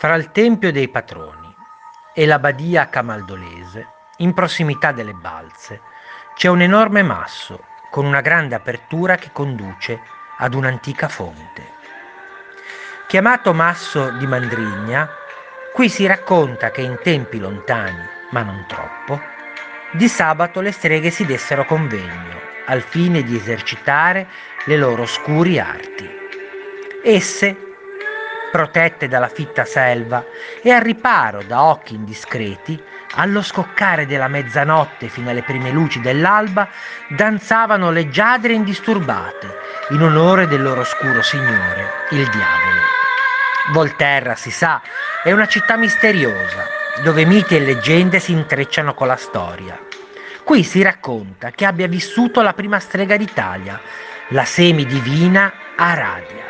Fra il Tempio dei Patroni e la badia camaldolese, in prossimità delle balze, c'è un enorme masso con una grande apertura che conduce ad un'antica fonte. Chiamato Masso di Mandrigna, qui si racconta che in tempi lontani, ma non troppo, di sabato le streghe si dessero convegno al fine di esercitare le loro oscuri arti. Esse protette dalla fitta selva e al riparo da occhi indiscreti, allo scoccare della mezzanotte fino alle prime luci dell'alba, danzavano leggiadre e indisturbate in onore del loro oscuro signore, il diavolo. Volterra, si sa, è una città misteriosa, dove miti e leggende si intrecciano con la storia. Qui si racconta che abbia vissuto la prima strega d'Italia, la semidivina Aradia.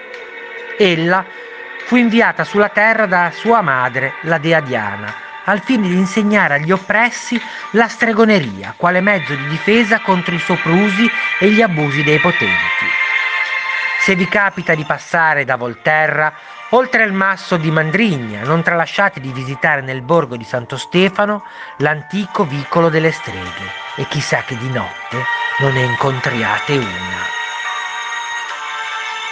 Ella fu inviata sulla terra da sua madre, la dea Diana, al fine di insegnare agli oppressi la stregoneria, quale mezzo di difesa contro i soprusi e gli abusi dei potenti. Se vi capita di passare da Volterra, oltre al masso di Mandrigna, non tralasciate di visitare nel borgo di Santo Stefano l'antico vicolo delle streghe e chissà che di notte non ne incontriate una.